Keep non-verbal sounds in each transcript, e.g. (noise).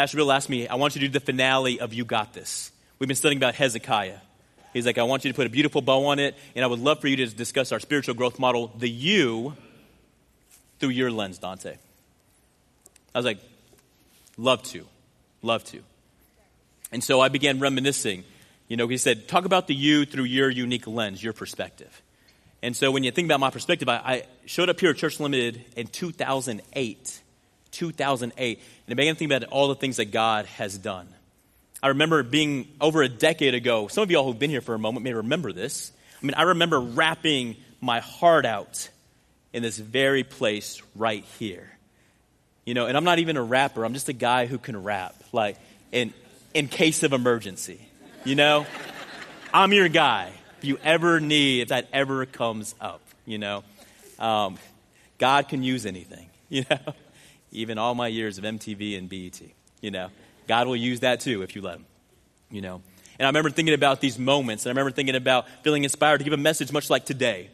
Pastor Bill asked me, I want you to do the finale of You Got This. We've been studying about Hezekiah. He's like, I want you to put a beautiful bow on it, and I would love for you to discuss our spiritual growth model, the you, through your lens, Dante. I was like, love to, love to. And so I began reminiscing. You know, he said, talk about the you through your unique lens, your perspective. And so when you think about my perspective, I, I showed up here at Church Unlimited in 2008. 2008. And I began to think about all the things that God has done. I remember being over a decade ago, some of y'all who've been here for a moment may remember this. I mean, I remember rapping my heart out in this very place right here. You know, and I'm not even a rapper, I'm just a guy who can rap, like in, in case of emergency. You know, (laughs) I'm your guy. If you ever need, if that ever comes up, you know, um, God can use anything, (laughs) you know, even all my years of MTV and BET, you know. God will use that too if you let Him, you know. And I remember thinking about these moments, and I remember thinking about feeling inspired to give a message much like today,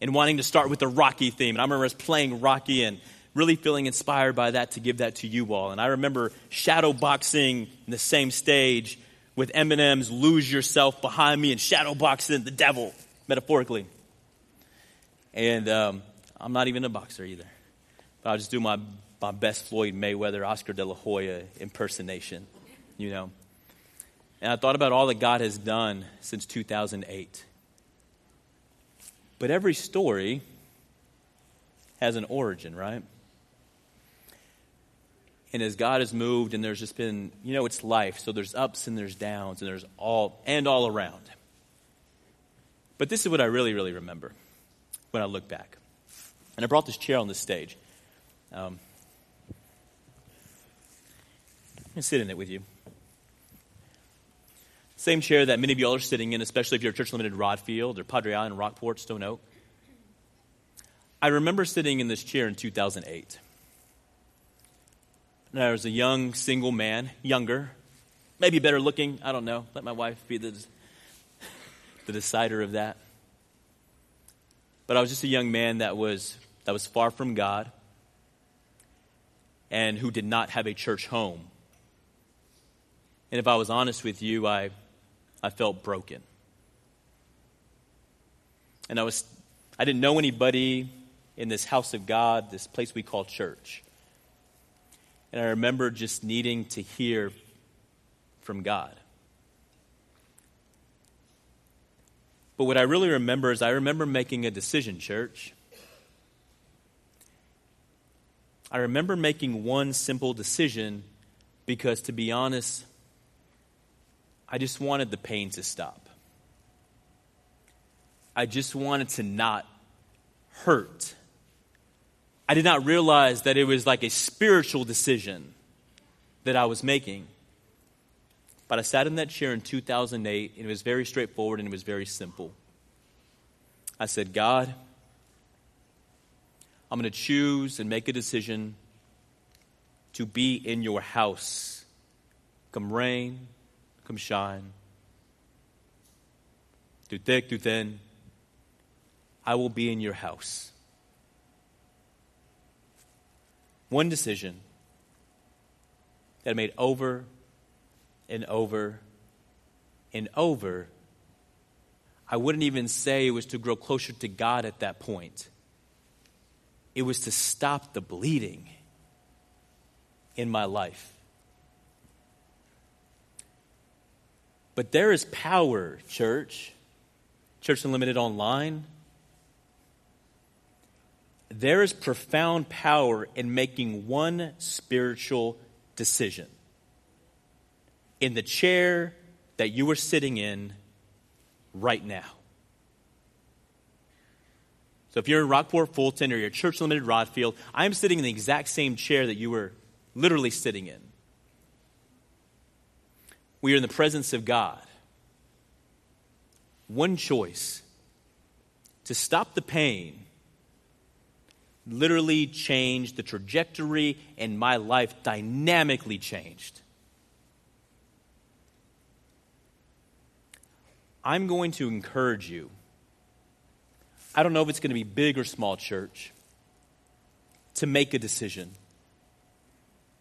and wanting to start with the Rocky theme. And I remember us playing Rocky and really feeling inspired by that to give that to you all. And I remember shadow boxing in the same stage with Eminem's Lose Yourself behind me and shadow boxing the devil, metaphorically. And um, I'm not even a boxer either. But I'll just do my my best Floyd Mayweather, Oscar de la Hoya impersonation, you know. And I thought about all that God has done since 2008. But every story has an origin, right? And as God has moved, and there's just been, you know, it's life. So there's ups and there's downs, and there's all, and all around. But this is what I really, really remember when I look back. And I brought this chair on the stage. Um, and sit in it with you. Same chair that many of you all are sitting in, especially if you're Church Unlimited Rodfield or Padre Island, Rockport, Stone Oak. I remember sitting in this chair in 2008. And I was a young single man, younger, maybe better looking, I don't know. Let my wife be the, the decider of that. But I was just a young man that was, that was far from God and who did not have a church home and if I was honest with you, I, I felt broken. And I, was, I didn't know anybody in this house of God, this place we call church. And I remember just needing to hear from God. But what I really remember is I remember making a decision, church. I remember making one simple decision because, to be honest, I just wanted the pain to stop. I just wanted to not hurt. I did not realize that it was like a spiritual decision that I was making. But I sat in that chair in 2008, and it was very straightforward and it was very simple. I said, God, I'm going to choose and make a decision to be in your house. Come rain, come shine. Through thick, through thin, I will be in your house. One decision that I made over and over and over. I wouldn't even say it was to grow closer to God at that point. It was to stop the bleeding in my life. But there is power, church, Church Unlimited Online. There is profound power in making one spiritual decision. In the chair that you are sitting in right now. So if you're in Rockport Fulton or you're Church Unlimited Rodfield, I'm sitting in the exact same chair that you were literally sitting in. We are in the presence of God. One choice to stop the pain literally changed the trajectory, and my life dynamically changed. I'm going to encourage you. I don't know if it's going to be big or small church to make a decision.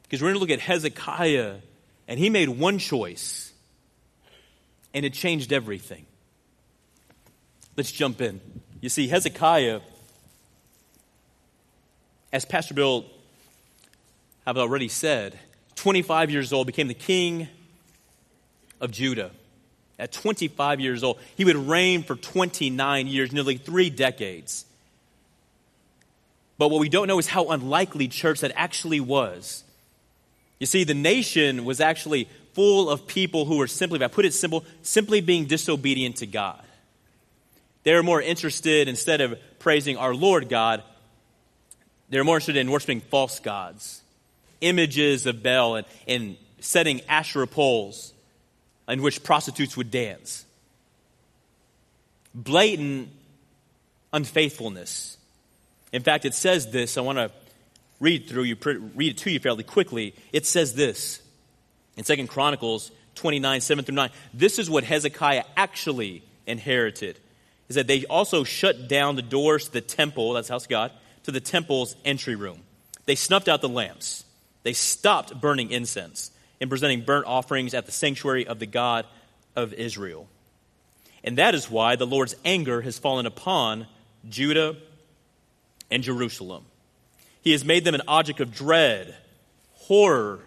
Because we're going to look at Hezekiah, and he made one choice, and it changed everything. Let's jump in. You see, Hezekiah, as Pastor Bill have already said, 25 years old, became the king of Judah. At 25 years old, he would reign for 29 years, nearly three decades. But what we don't know is how unlikely church that actually was. You see, the nation was actually full of people who were simply, if I put it simple, simply being disobedient to God. They were more interested, instead of praising our Lord God, they were more interested in worshiping false gods, images of Baal, and, and setting Asherah poles in which prostitutes would dance. Blatant unfaithfulness. In fact, it says this. I want to read through you, read it to you fairly quickly. It says this in Second Chronicles 29, 7 through 9. This is what Hezekiah actually inherited. Is that they also shut down the doors to the temple, that's house of God, to the temple's entry room. They snuffed out the lamps. They stopped burning incense and presenting burnt offerings at the sanctuary of the God of Israel. And that is why the Lord's anger has fallen upon Judah and Jerusalem. He has made them an object of dread, horror,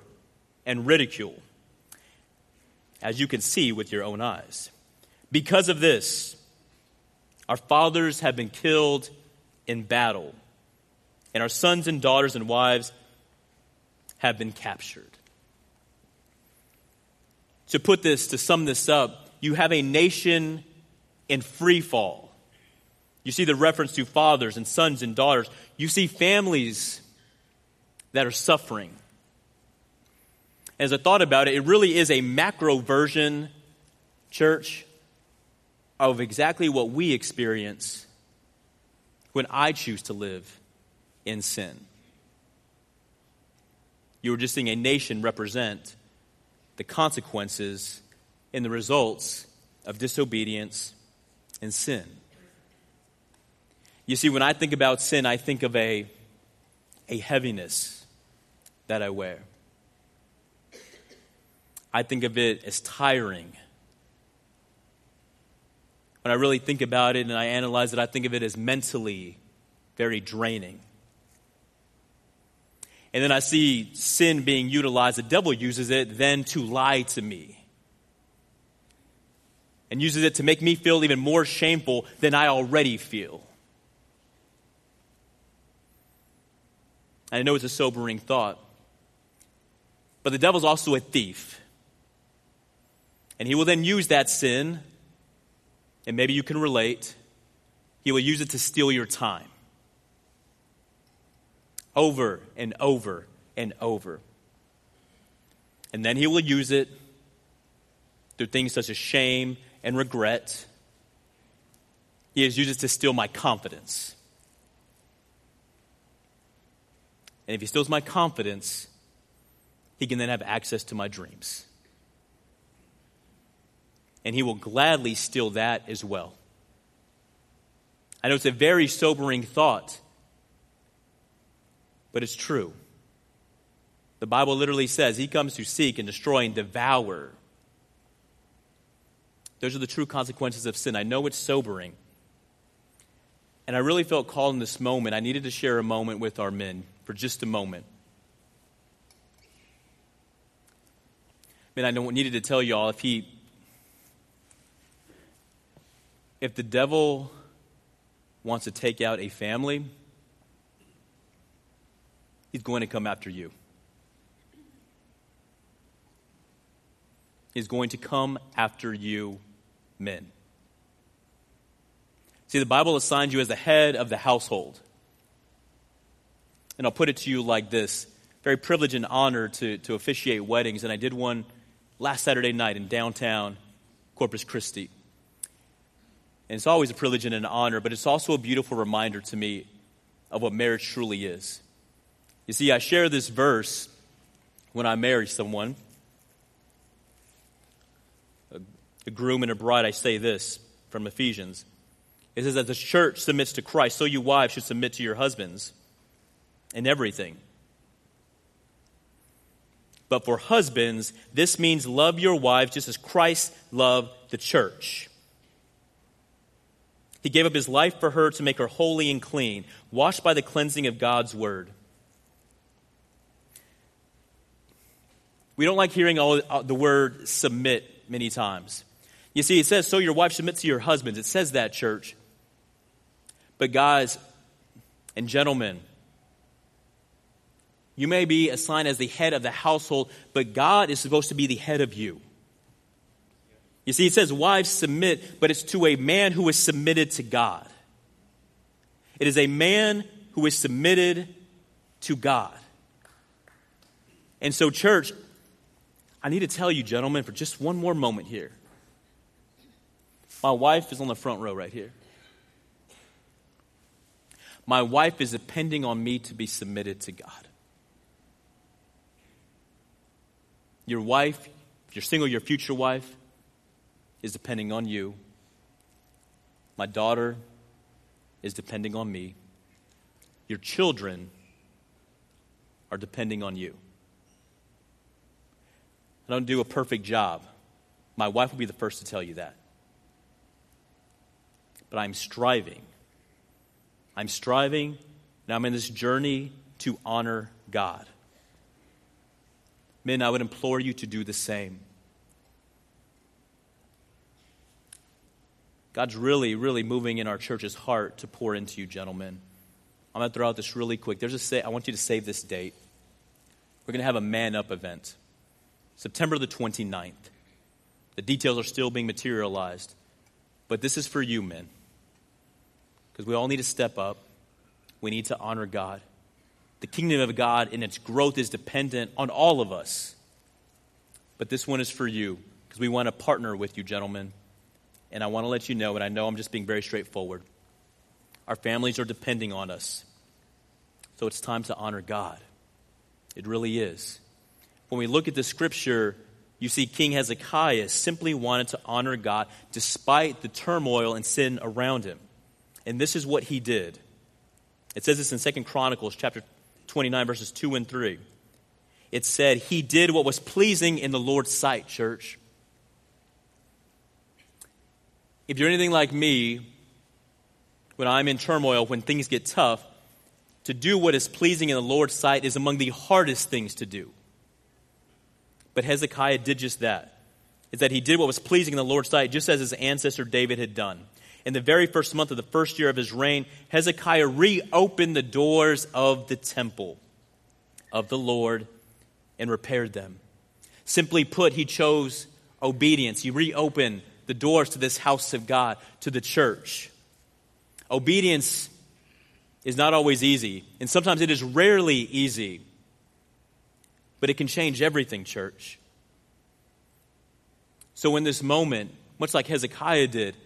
and ridicule, as you can see with your own eyes. Because of this, our fathers have been killed in battle, and our sons and daughters and wives have been captured. To put this, to sum this up, you have a nation in free fall. You see the reference to fathers and sons and daughters. You see families that are suffering. As I thought about it, it really is a macro version, church, of exactly what we experience when I choose to live in sin. You were just seeing a nation represent the consequences and the results of disobedience and sin. You see, when I think about sin, I think of a, a heaviness that I wear. I think of it as tiring. When I really think about it and I analyze it, I think of it as mentally very draining. And then I see sin being utilized. The devil uses it then to lie to me. And uses it to make me feel even more shameful than I already feel. I know it's a sobering thought. But the devil's also a thief. And he will then use that sin, and maybe you can relate, he will use it to steal your time. Over and over and over. And then he will use it through things such as shame and regret. He has used it to steal my confidence. And if he steals my confidence, he can then have access to my dreams. And he will gladly steal that as well. I know it's a very sobering thought, but it's true. The Bible literally says he comes to seek and destroy and devour. Those are the true consequences of sin. I know it's sobering. And I really felt called in this moment. I needed to share a moment with our men for just a moment. Man, I don't needed to tell y'all if he, if the devil wants to take out a family, he's going to come after you. He's going to come after you, men. See, the Bible assigns you as the head of the household. And I'll put it to you like this very privileged and honored to, to officiate weddings, and I did one last Saturday night in downtown Corpus Christi. And it's always a privilege and an honor, but it's also a beautiful reminder to me of what marriage truly is. You see, I share this verse when I marry someone. A groom and a bride, I say this from Ephesians. It says that the church submits to Christ, so you wives should submit to your husbands and everything. But for husbands, this means love your wives just as Christ loved the church. He gave up his life for her to make her holy and clean, washed by the cleansing of God's word. We don't like hearing all uh, the word submit many times. You see, it says, so your wife submit to your husbands. It says that, church. But, guys and gentlemen, you may be assigned as the head of the household, but God is supposed to be the head of you. You see, it says, wives submit, but it's to a man who is submitted to God. It is a man who is submitted to God. And so, church, I need to tell you, gentlemen, for just one more moment here. My wife is on the front row right here. My wife is depending on me to be submitted to God. Your wife, if you're single, your future wife, is depending on you. My daughter is depending on me. Your children are depending on you. I don't do a perfect job. My wife will be the first to tell you that. But I'm striving. I'm striving, and I'm in this journey to honor God. Men, I would implore you to do the same. God's really, really moving in our church's heart to pour into you, gentlemen. I'm going to throw out this really quick. There's a say, I want you to save this date. We're going to have a man up event. September the 29th. The details are still being materialized. But this is for you, men. Because we all need to step up. We need to honor God. The kingdom of God and its growth is dependent on all of us. But this one is for you because we want to partner with you, gentlemen. And I want to let you know, and I know I'm just being very straightforward. Our families are depending on us. So it's time to honor God. It really is when we look at the scripture, you see King Hezekiah simply wanted to honor God despite the turmoil and sin around him. And this is what he did. It says this in Second Chronicles chapter 29 verses 2 and 3. It said he did what was pleasing in the Lord's sight, church. If you're anything like me, when I'm in turmoil, when things get tough, to do what is pleasing in the Lord's sight is among the hardest things to do. But Hezekiah did just that. Is that he did what was pleasing in the Lord's sight, just as his ancestor David had done. In the very first month of the first year of his reign, Hezekiah reopened the doors of the temple of the Lord and repaired them. Simply put, he chose obedience. He reopened the doors to this house of God, to the church. Obedience is not always easy, and sometimes it is rarely easy. But it can change everything, church. So, in this moment, much like Hezekiah did,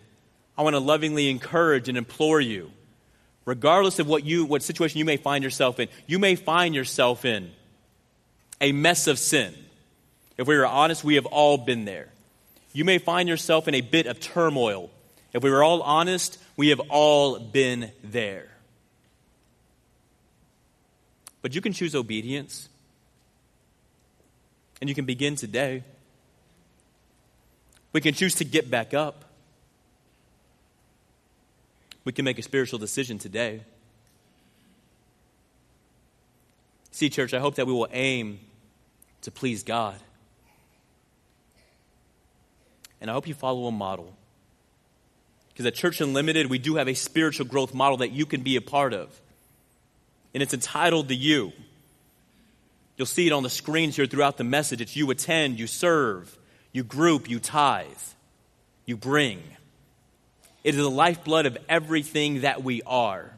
I want to lovingly encourage and implore you, regardless of what, you, what situation you may find yourself in, you may find yourself in a mess of sin. If we are honest, we have all been there. You may find yourself in a bit of turmoil. If we were all honest, we have all been there. But you can choose obedience. And you can begin today. We can choose to get back up. We can make a spiritual decision today. See, church, I hope that we will aim to please God. And I hope you follow a model. Because at Church Unlimited, we do have a spiritual growth model that you can be a part of. And it's entitled to you. You'll see it on the screens here throughout the message. It's you attend, you serve, you group, you tithe, you bring. It is the lifeblood of everything that we are.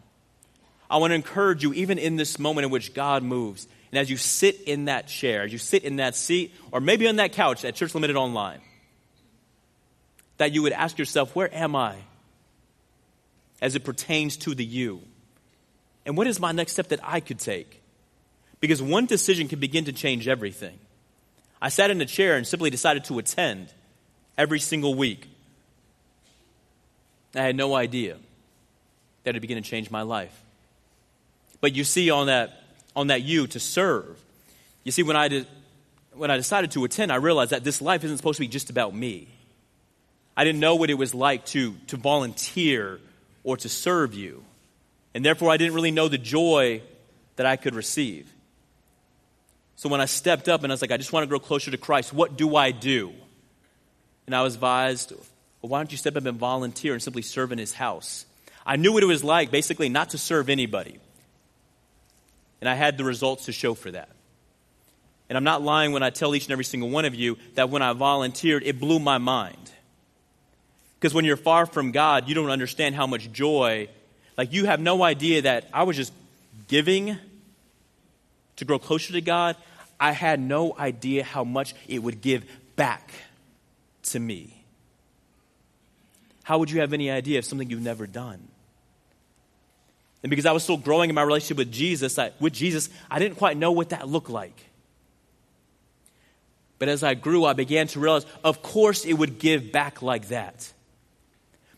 I want to encourage you, even in this moment in which God moves, and as you sit in that chair, as you sit in that seat, or maybe on that couch at Church Unlimited Online, that you would ask yourself, where am I as it pertains to the you? And what is my next step that I could take? Because one decision can begin to change everything. I sat in a chair and simply decided to attend every single week. I had no idea that it began to change my life. But you see on that on that you to serve. You see when I did when I decided to attend, I realized that this life isn't supposed to be just about me. I didn't know what it was like to, to volunteer or to serve you. And therefore, I didn't really know the joy that I could receive. So when I stepped up and I was like, I just want to grow closer to Christ, what do I do? And I was advised, well, why don't you step up and volunteer and simply serve in his house? I knew what it was like, basically, not to serve anybody. And I had the results to show for that. And I'm not lying when I tell each and every single one of you that when I volunteered, it blew my mind. Because when you're far from God, you don't understand how much joy, like you have no idea that I was just giving to grow closer to God. I had no idea how much it would give back to me. How would you have any idea of something you've never done? And because I was still growing in my relationship with Jesus, I, with Jesus, I didn't quite know what that looked like. But as I grew, I began to realize, of course, it would give back like that.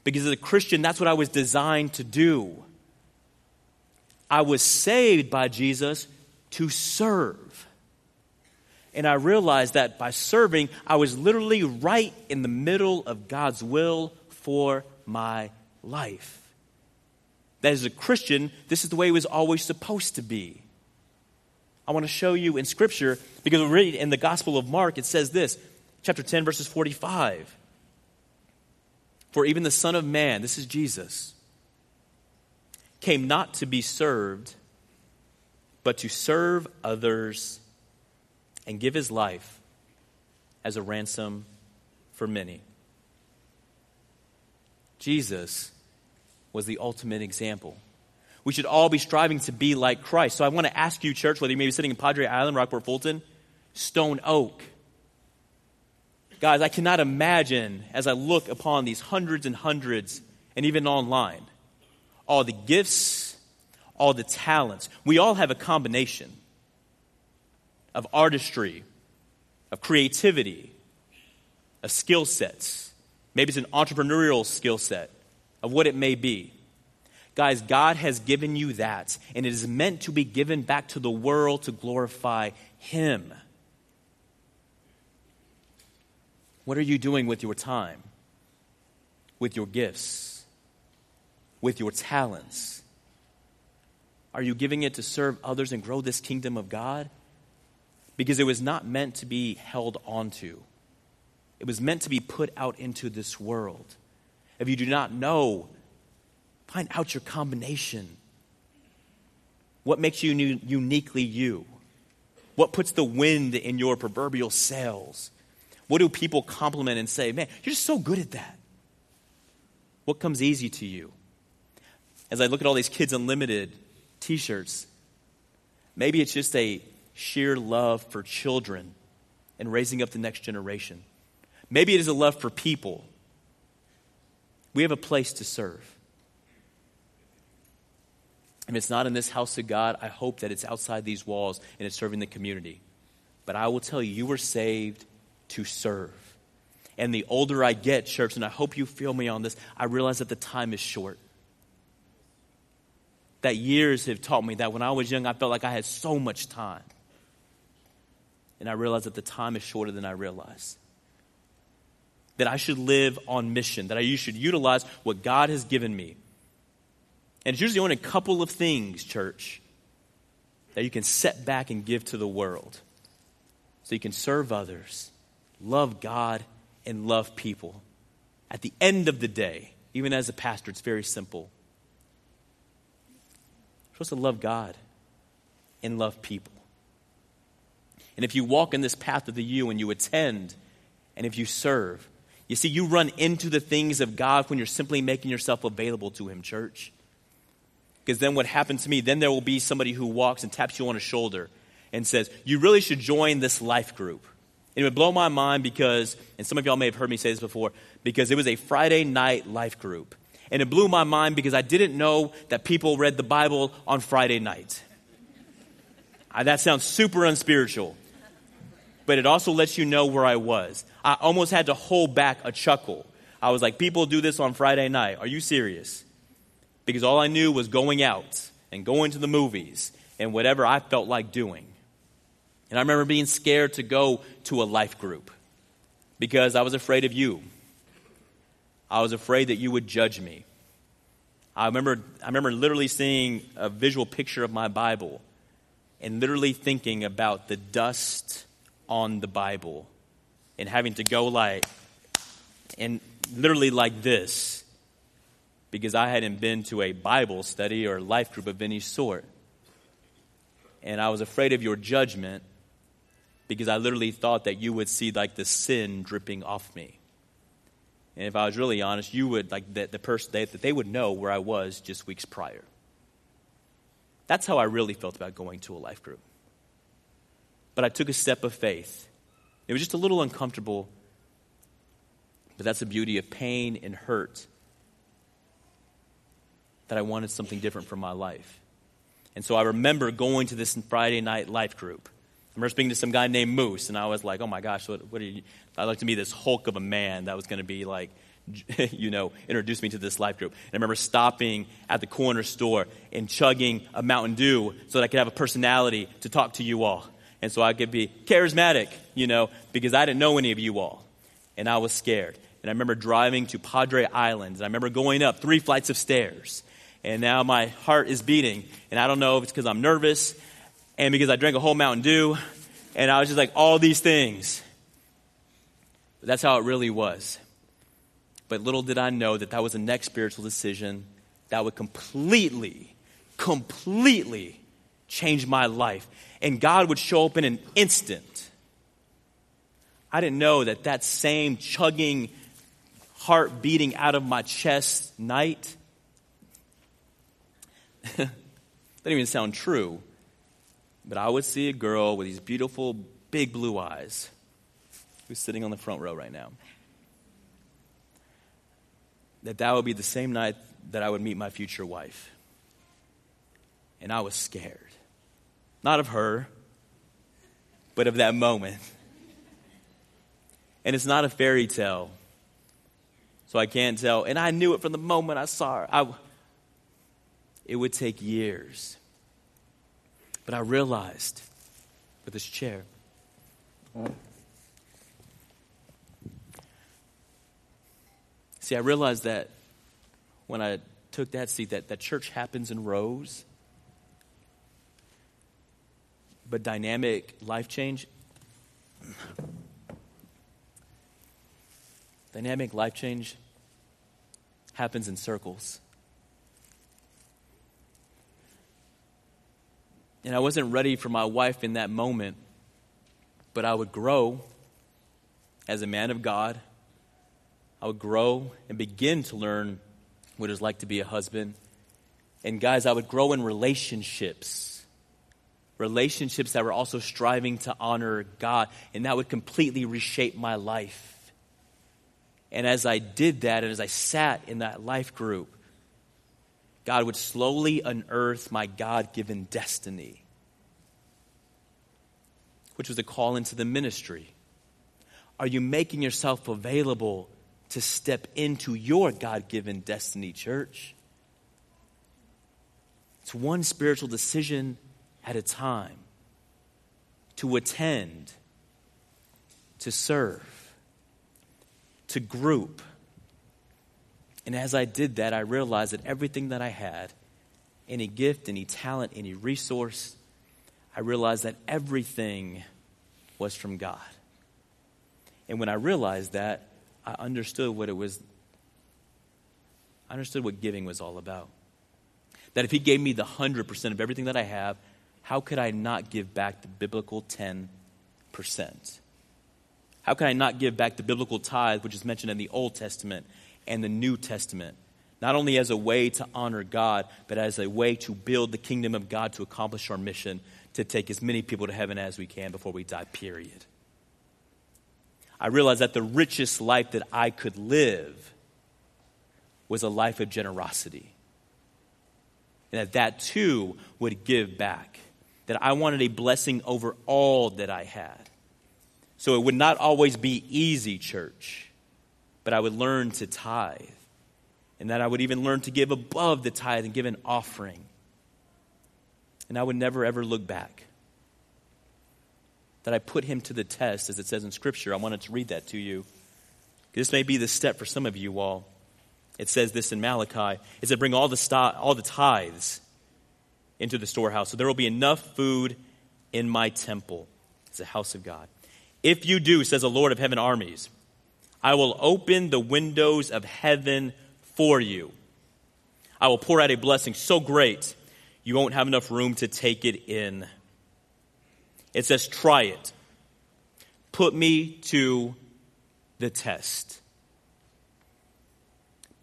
Because as a Christian, that's what I was designed to do. I was saved by Jesus to serve. And I realized that by serving, I was literally right in the middle of God's will for my life. That as a Christian, this is the way it was always supposed to be. I want to show you in Scripture, because we read in the Gospel of Mark, it says this, chapter 10, verses 45. For even the Son of Man, this is Jesus, came not to be served, but to serve others and give his life as a ransom for many. Jesus was the ultimate example. We should all be striving to be like Christ. So I want to ask you, church, whether you may be sitting in Padre Island, Rockport Fulton, Stone Oak. Guys, I cannot imagine as I look upon these hundreds and hundreds, and even online, all the gifts, all the talents. We all have a combination of artistry, of creativity, of skill sets. Maybe it's an entrepreneurial skill set of what it may be. Guys, God has given you that, and it is meant to be given back to the world to glorify Him. What are you doing with your time, with your gifts, with your talents? Are you giving it to serve others and grow this kingdom of God? Because it was not meant to be held onto, it was meant to be put out into this world. If you do not know, find out your combination. What makes you uniquely you? What puts the wind in your proverbial sails? What do people compliment and say, man, you're just so good at that? What comes easy to you? As I look at all these Kids Unlimited t shirts, maybe it's just a sheer love for children and raising up the next generation. Maybe it is a love for people we have a place to serve. If it's not in this house of God, I hope that it's outside these walls and it's serving the community. But I will tell you, you were saved to serve. And the older I get, church, and I hope you feel me on this, I realize that the time is short. That years have taught me that when I was young, I felt like I had so much time. And I realize that the time is shorter than I realized that I should live on mission, that I should utilize what God has given me. And it's usually only a couple of things, church, that you can set back and give to the world. So you can serve others, love God, and love people. At the end of the day, even as a pastor, it's very simple. You're supposed to love God and love people. And if you walk in this path of the you and you attend, and if you serve, you see, you run into the things of God when you're simply making yourself available to Him, church. Because then what happens to me, then there will be somebody who walks and taps you on the shoulder and says, You really should join this life group. And it would blow my mind because, and some of y'all may have heard me say this before, because it was a Friday night life group. And it blew my mind because I didn't know that people read the Bible on Friday night. That sounds super unspiritual but it also lets you know where I was. I almost had to hold back a chuckle. I was like, people do this on Friday night. Are you serious? Because all I knew was going out and going to the movies and whatever I felt like doing. And I remember being scared to go to a life group because I was afraid of you. I was afraid that you would judge me. I remember, I remember literally seeing a visual picture of my Bible and literally thinking about the dust on the Bible and having to go like, and literally like this because I hadn't been to a Bible study or life group of any sort. And I was afraid of your judgment because I literally thought that you would see like the sin dripping off me. And if I was really honest, you would, like, the, the person, they, that they would know where I was just weeks prior. That's how I really felt about going to a life group. But I took a step of faith. It was just a little uncomfortable, but that's the beauty of pain and hurt that I wanted something different for my life. And so I remember going to this Friday night life group. I remember speaking to some guy named Moose, and I was like, oh my gosh, what, what are you? I like to be this hulk of a man that was going to be like, (laughs) you know, introduce me to this life group. And I remember stopping at the corner store and chugging a Mountain Dew so that I could have a personality to talk to you all. And so I could be charismatic, you know, because I didn't know any of you all. And I was scared. And I remember driving to Padre Island, and I remember going up three flights of stairs and now my heart is beating. And I don't know if it's because I'm nervous and because I drank a whole Mountain Dew, and I was just like, all these things. But that's how it really was. But little did I know that that was the next spiritual decision that would completely, completely change my life. And God would show up in an instant. I didn't know that that same chugging, heart beating out of my chest night (laughs) didn't even sound true. But I would see a girl with these beautiful, big blue eyes who's sitting on the front row right now. That that would be the same night that I would meet my future wife. And I was scared. Not of her, but of that moment. And it's not a fairy tale. So I can't tell. And I knew it from the moment I saw her. I, it would take years. But I realized with this chair, see, I realized that when I took that seat, that, that church happens in rows. But dynamic life change, dynamic life change happens in circles. And I wasn't ready for my wife in that moment, but I would grow as a man of God. I would grow and begin to learn what it's like to be a husband. And guys, I would grow in relationships. Relationships that were also striving to honor God. And that would completely reshape my life. And as I did that, and as I sat in that life group, God would slowly unearth my God given destiny, which was a call into the ministry. Are you making yourself available to step into your God given destiny, church? It's one spiritual decision at a time to attend, to serve, to group and as I did that, I realized that everything that I had, any gift, any talent, any resource, I realized that everything was from God. And when I realized that, I understood what it was. I understood what giving was all about. That if He gave me the 100% of everything that I have, how could I not give back the biblical 10%? How can I not give back the biblical tithe, which is mentioned in the Old Testament, and the New Testament, not only as a way to honor God, but as a way to build the kingdom of God to accomplish our mission to take as many people to heaven as we can before we die, period. I realized that the richest life that I could live was a life of generosity. And that that too would give back. That I wanted a blessing over all that I had. So it would not always be easy, church but I would learn to tithe. And that I would even learn to give above the tithe and give an offering. And I would never, ever look back. that I put him to the test, as it says in Scripture. I wanted to read that to you. This may be the step for some of you all. It says this in Malachi. It said, Bring all the, all the tithes into the storehouse, so there will be enough food in my temple. It's a house of God. If you do, says the Lord of heaven armies, I will open the windows of heaven for you. I will pour out a blessing so great you won't have enough room to take it in. It says, try it. Put me to the test.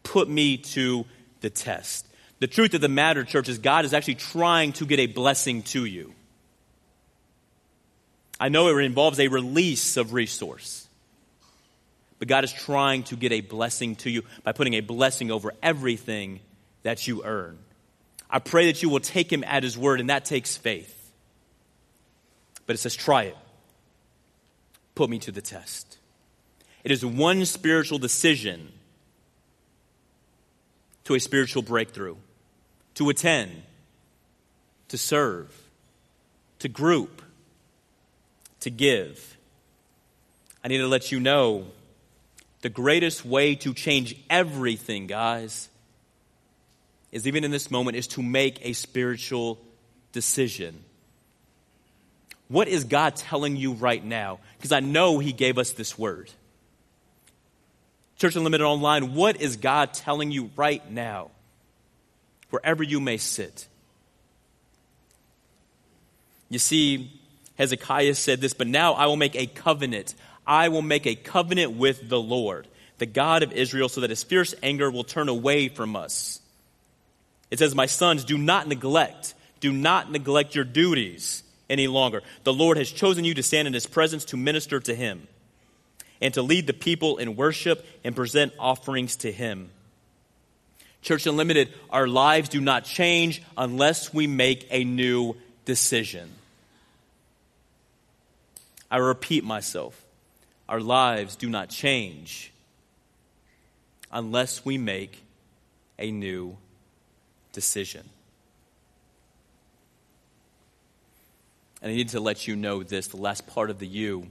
Put me to the test. The truth of the matter, church, is God is actually trying to get a blessing to you. I know it involves a release of resource. But God is trying to get a blessing to you by putting a blessing over everything that you earn. I pray that you will take him at his word, and that takes faith. But it says, try it. Put me to the test. It is one spiritual decision to a spiritual breakthrough, to attend, to serve, to group, to give. I need to let you know the greatest way to change everything, guys, is even in this moment, is to make a spiritual decision. What is God telling you right now? Because I know He gave us this word. Church Unlimited Online, what is God telling you right now? Wherever you may sit. You see, Hezekiah said this, but now I will make a covenant. I will make a covenant with the Lord, the God of Israel, so that his fierce anger will turn away from us. It says, My sons, do not neglect, do not neglect your duties any longer. The Lord has chosen you to stand in his presence to minister to him and to lead the people in worship and present offerings to him. Church Unlimited, our lives do not change unless we make a new decision. I repeat myself. Our lives do not change unless we make a new decision. And I need to let you know this the last part of the you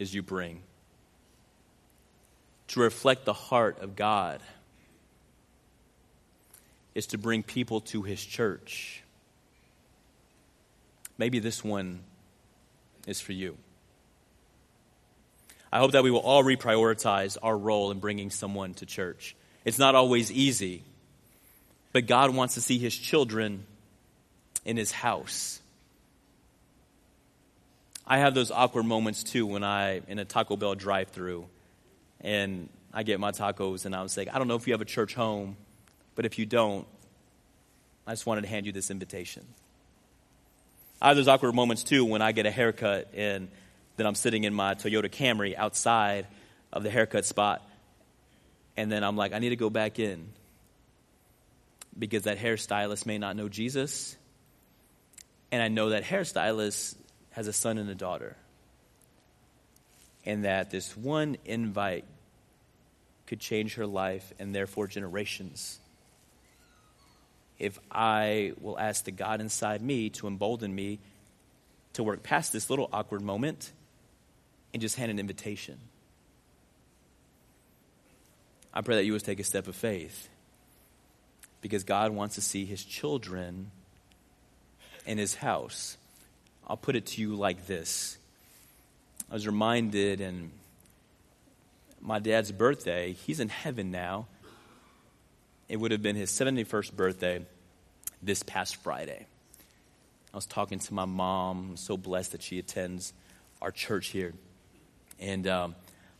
is you bring. To reflect the heart of God is to bring people to his church. Maybe this one is for you. I hope that we will all reprioritize our role in bringing someone to church. It's not always easy, but God wants to see his children in his house. I have those awkward moments too when I in a Taco Bell drive-through and I get my tacos and I was like, I don't know if you have a church home, but if you don't, I just wanted to hand you this invitation. I have those awkward moments too when I get a haircut and then I'm sitting in my Toyota Camry outside of the haircut spot. And then I'm like, I need to go back in because that hairstylist may not know Jesus. And I know that hairstylist has a son and a daughter. And that this one invite could change her life and therefore generations if I will ask the God inside me to embolden me to work past this little awkward moment and just hand an invitation. I pray that you would take a step of faith because God wants to see his children in his house. I'll put it to you like this. I was reminded in my dad's birthday, he's in heaven now it would have been his 71st birthday this past Friday. I was talking to my mom. I'm so blessed that she attends our church here. And um,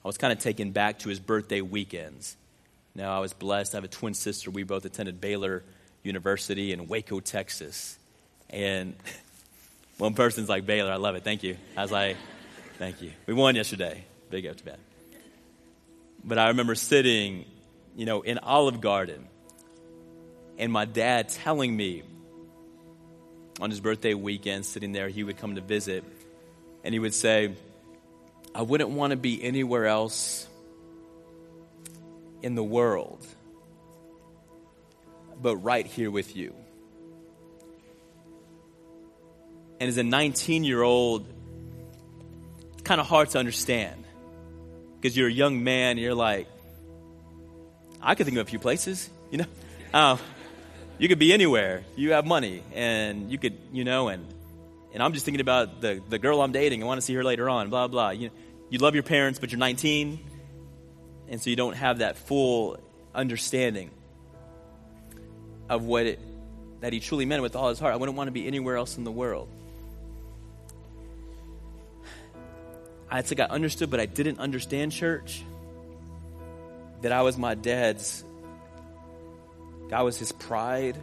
I was kind of taken back to his birthday weekends. Now, I was blessed. I have a twin sister. We both attended Baylor University in Waco, Texas. And (laughs) one person's like, Baylor, I love it. Thank you. I was like, thank you. We won yesterday. Big up to bad. But I remember sitting, you know, in Olive Garden and my dad telling me on his birthday weekend, sitting there, he would come to visit, and he would say, I wouldn't want to be anywhere else in the world but right here with you. And as a 19 year old, it's kind of hard to understand because you're a young man and you're like, I could think of a few places, you know? Uh, (laughs) you could be anywhere. You have money and you could, you know, and, and I'm just thinking about the, the girl I'm dating. I want to see her later on, blah, blah. You, you love your parents, but you're 19, and so you don't have that full understanding of what it, that he truly meant with all his heart. I wouldn't want to be anywhere else in the world. I like I understood, but I didn't understand church. That I was my dad's, God was his pride.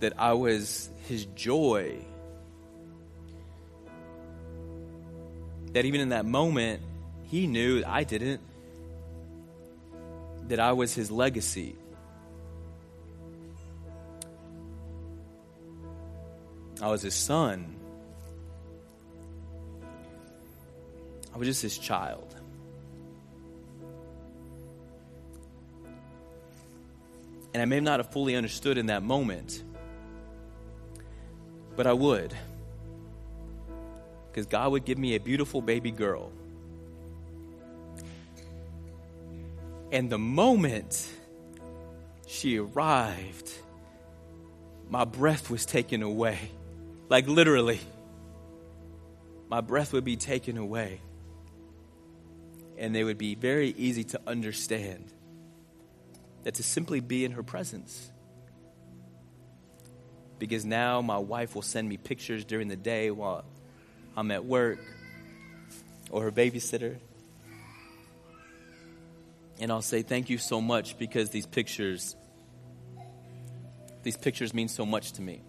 That I was his joy. That even in that moment, he knew I didn't. That I was his legacy. I was his son. I was just his child. And I may not have fully understood in that moment, but I would. Because God would give me a beautiful baby girl. And the moment she arrived, my breath was taken away. Like literally, my breath would be taken away and they would be very easy to understand. That to simply be in her presence. Because now my wife will send me pictures during the day while I'm at work or her babysitter. And I'll say, Thank you so much because these pictures, these pictures mean so much to me.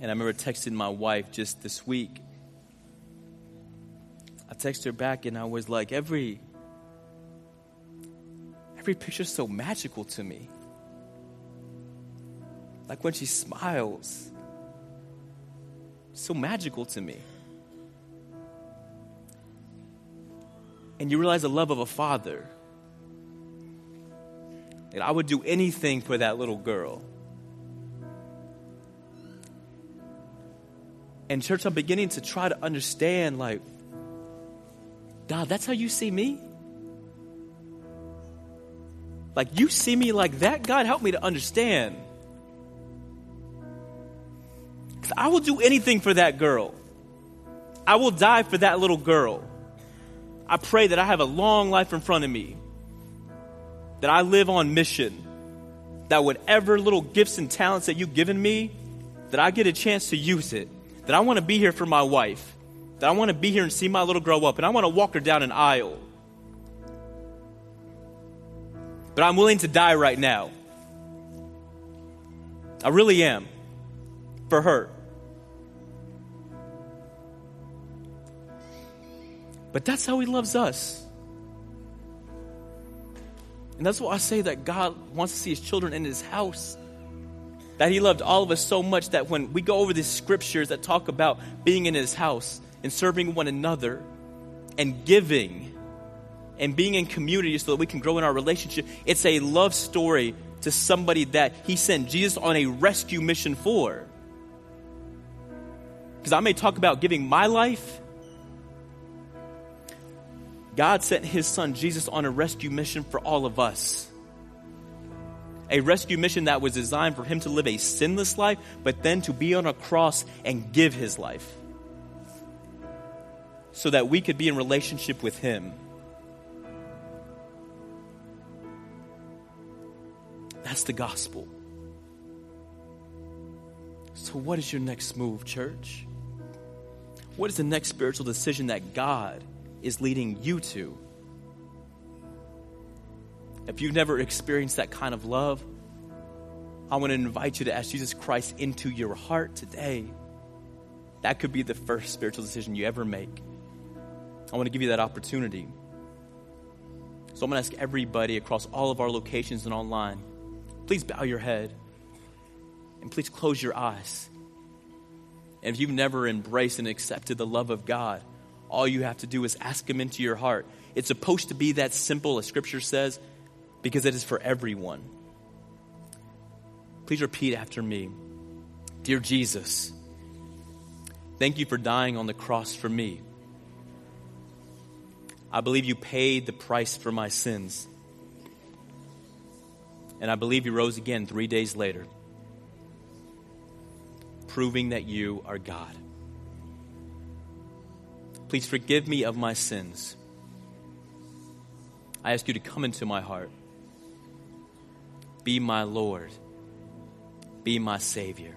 And I remember texting my wife just this week I texted her back and I was like, every every picture's so magical to me. Like when she smiles, so magical to me. And you realize the love of a father. And I would do anything for that little girl. And church, I'm beginning to try to understand like God, that's how you see me? Like, you see me like that? God, help me to understand. Because I will do anything for that girl. I will die for that little girl. I pray that I have a long life in front of me, that I live on mission, that whatever little gifts and talents that you've given me, that I get a chance to use it, that I want to be here for my wife, that I want to be here and see my little grow up, and I want to walk her down an aisle. But I'm willing to die right now. I really am. For her. But that's how He loves us. And that's why I say that God wants to see His children in His house. That He loved all of us so much that when we go over these scriptures that talk about being in His house, and serving one another and giving and being in community so that we can grow in our relationship. It's a love story to somebody that He sent Jesus on a rescue mission for. Because I may talk about giving my life. God sent His Son Jesus on a rescue mission for all of us. A rescue mission that was designed for Him to live a sinless life, but then to be on a cross and give His life so that we could be in relationship with Him. That's the gospel. So, what is your next move, church? What is the next spiritual decision that God is leading you to? If you've never experienced that kind of love, I want to invite you to ask Jesus Christ into your heart today. That could be the first spiritual decision you ever make. I want to give you that opportunity. So I'm going to ask everybody across all of our locations and online please bow your head and please close your eyes. And if you've never embraced and accepted the love of God, all you have to do is ask Him into your heart. It's supposed to be that simple, as Scripture says, because it is for everyone. Please repeat after me Dear Jesus, thank you for dying on the cross for me. I believe you paid the price for my sins. And I believe you rose again three days later, proving that you are God. Please forgive me of my sins. I ask you to come into my heart. Be my Lord. Be my Savior.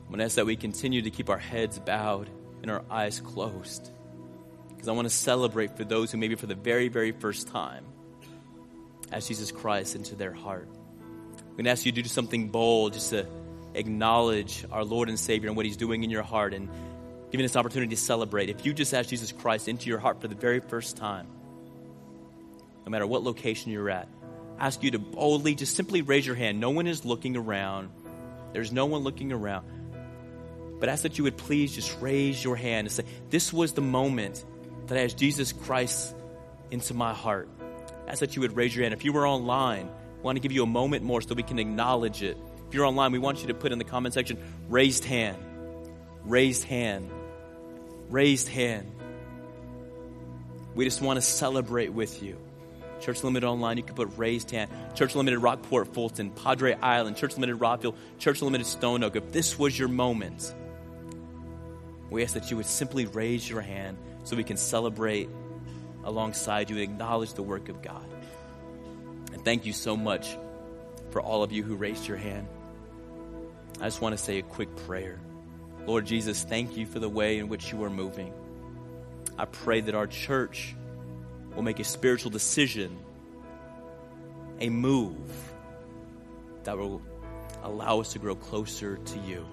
I'm going to ask that we continue to keep our heads bowed and our eyes closed. Because I want to celebrate for those who maybe for the very, very first time ask Jesus Christ into their heart. I'm going to ask you to do something bold just to acknowledge our Lord and Savior and what He's doing in your heart and giving us an opportunity to celebrate. If you just ask Jesus Christ into your heart for the very first time, no matter what location you're at, I ask you to boldly just simply raise your hand. No one is looking around. There's no one looking around. But ask that you would please just raise your hand and say, This was the moment that I asked Jesus Christ into my heart. Ask that you would raise your hand. If you were online, we want to give you a moment more so we can acknowledge it. If you're online, we want you to put in the comment section, raised hand, raised hand, raised hand. We just want to celebrate with you. Church Unlimited Online, you can put raised hand. Church Unlimited Rockport Fulton, Padre Island, Church Unlimited Rockville, Church Unlimited Stone Oak. If this was your moment, we ask that you would simply raise your hand so we can celebrate alongside you and acknowledge the work of God. And thank you so much for all of you who raised your hand. I just want to say a quick prayer. Lord Jesus, thank you for the way in which you are moving. I pray that our church will make a spiritual decision, a move that will allow us to grow closer to you.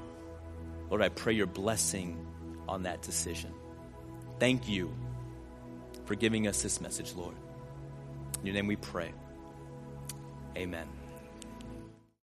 Lord, I pray your blessing on that decision. Thank you for giving us this message, Lord. In your name we pray. Amen.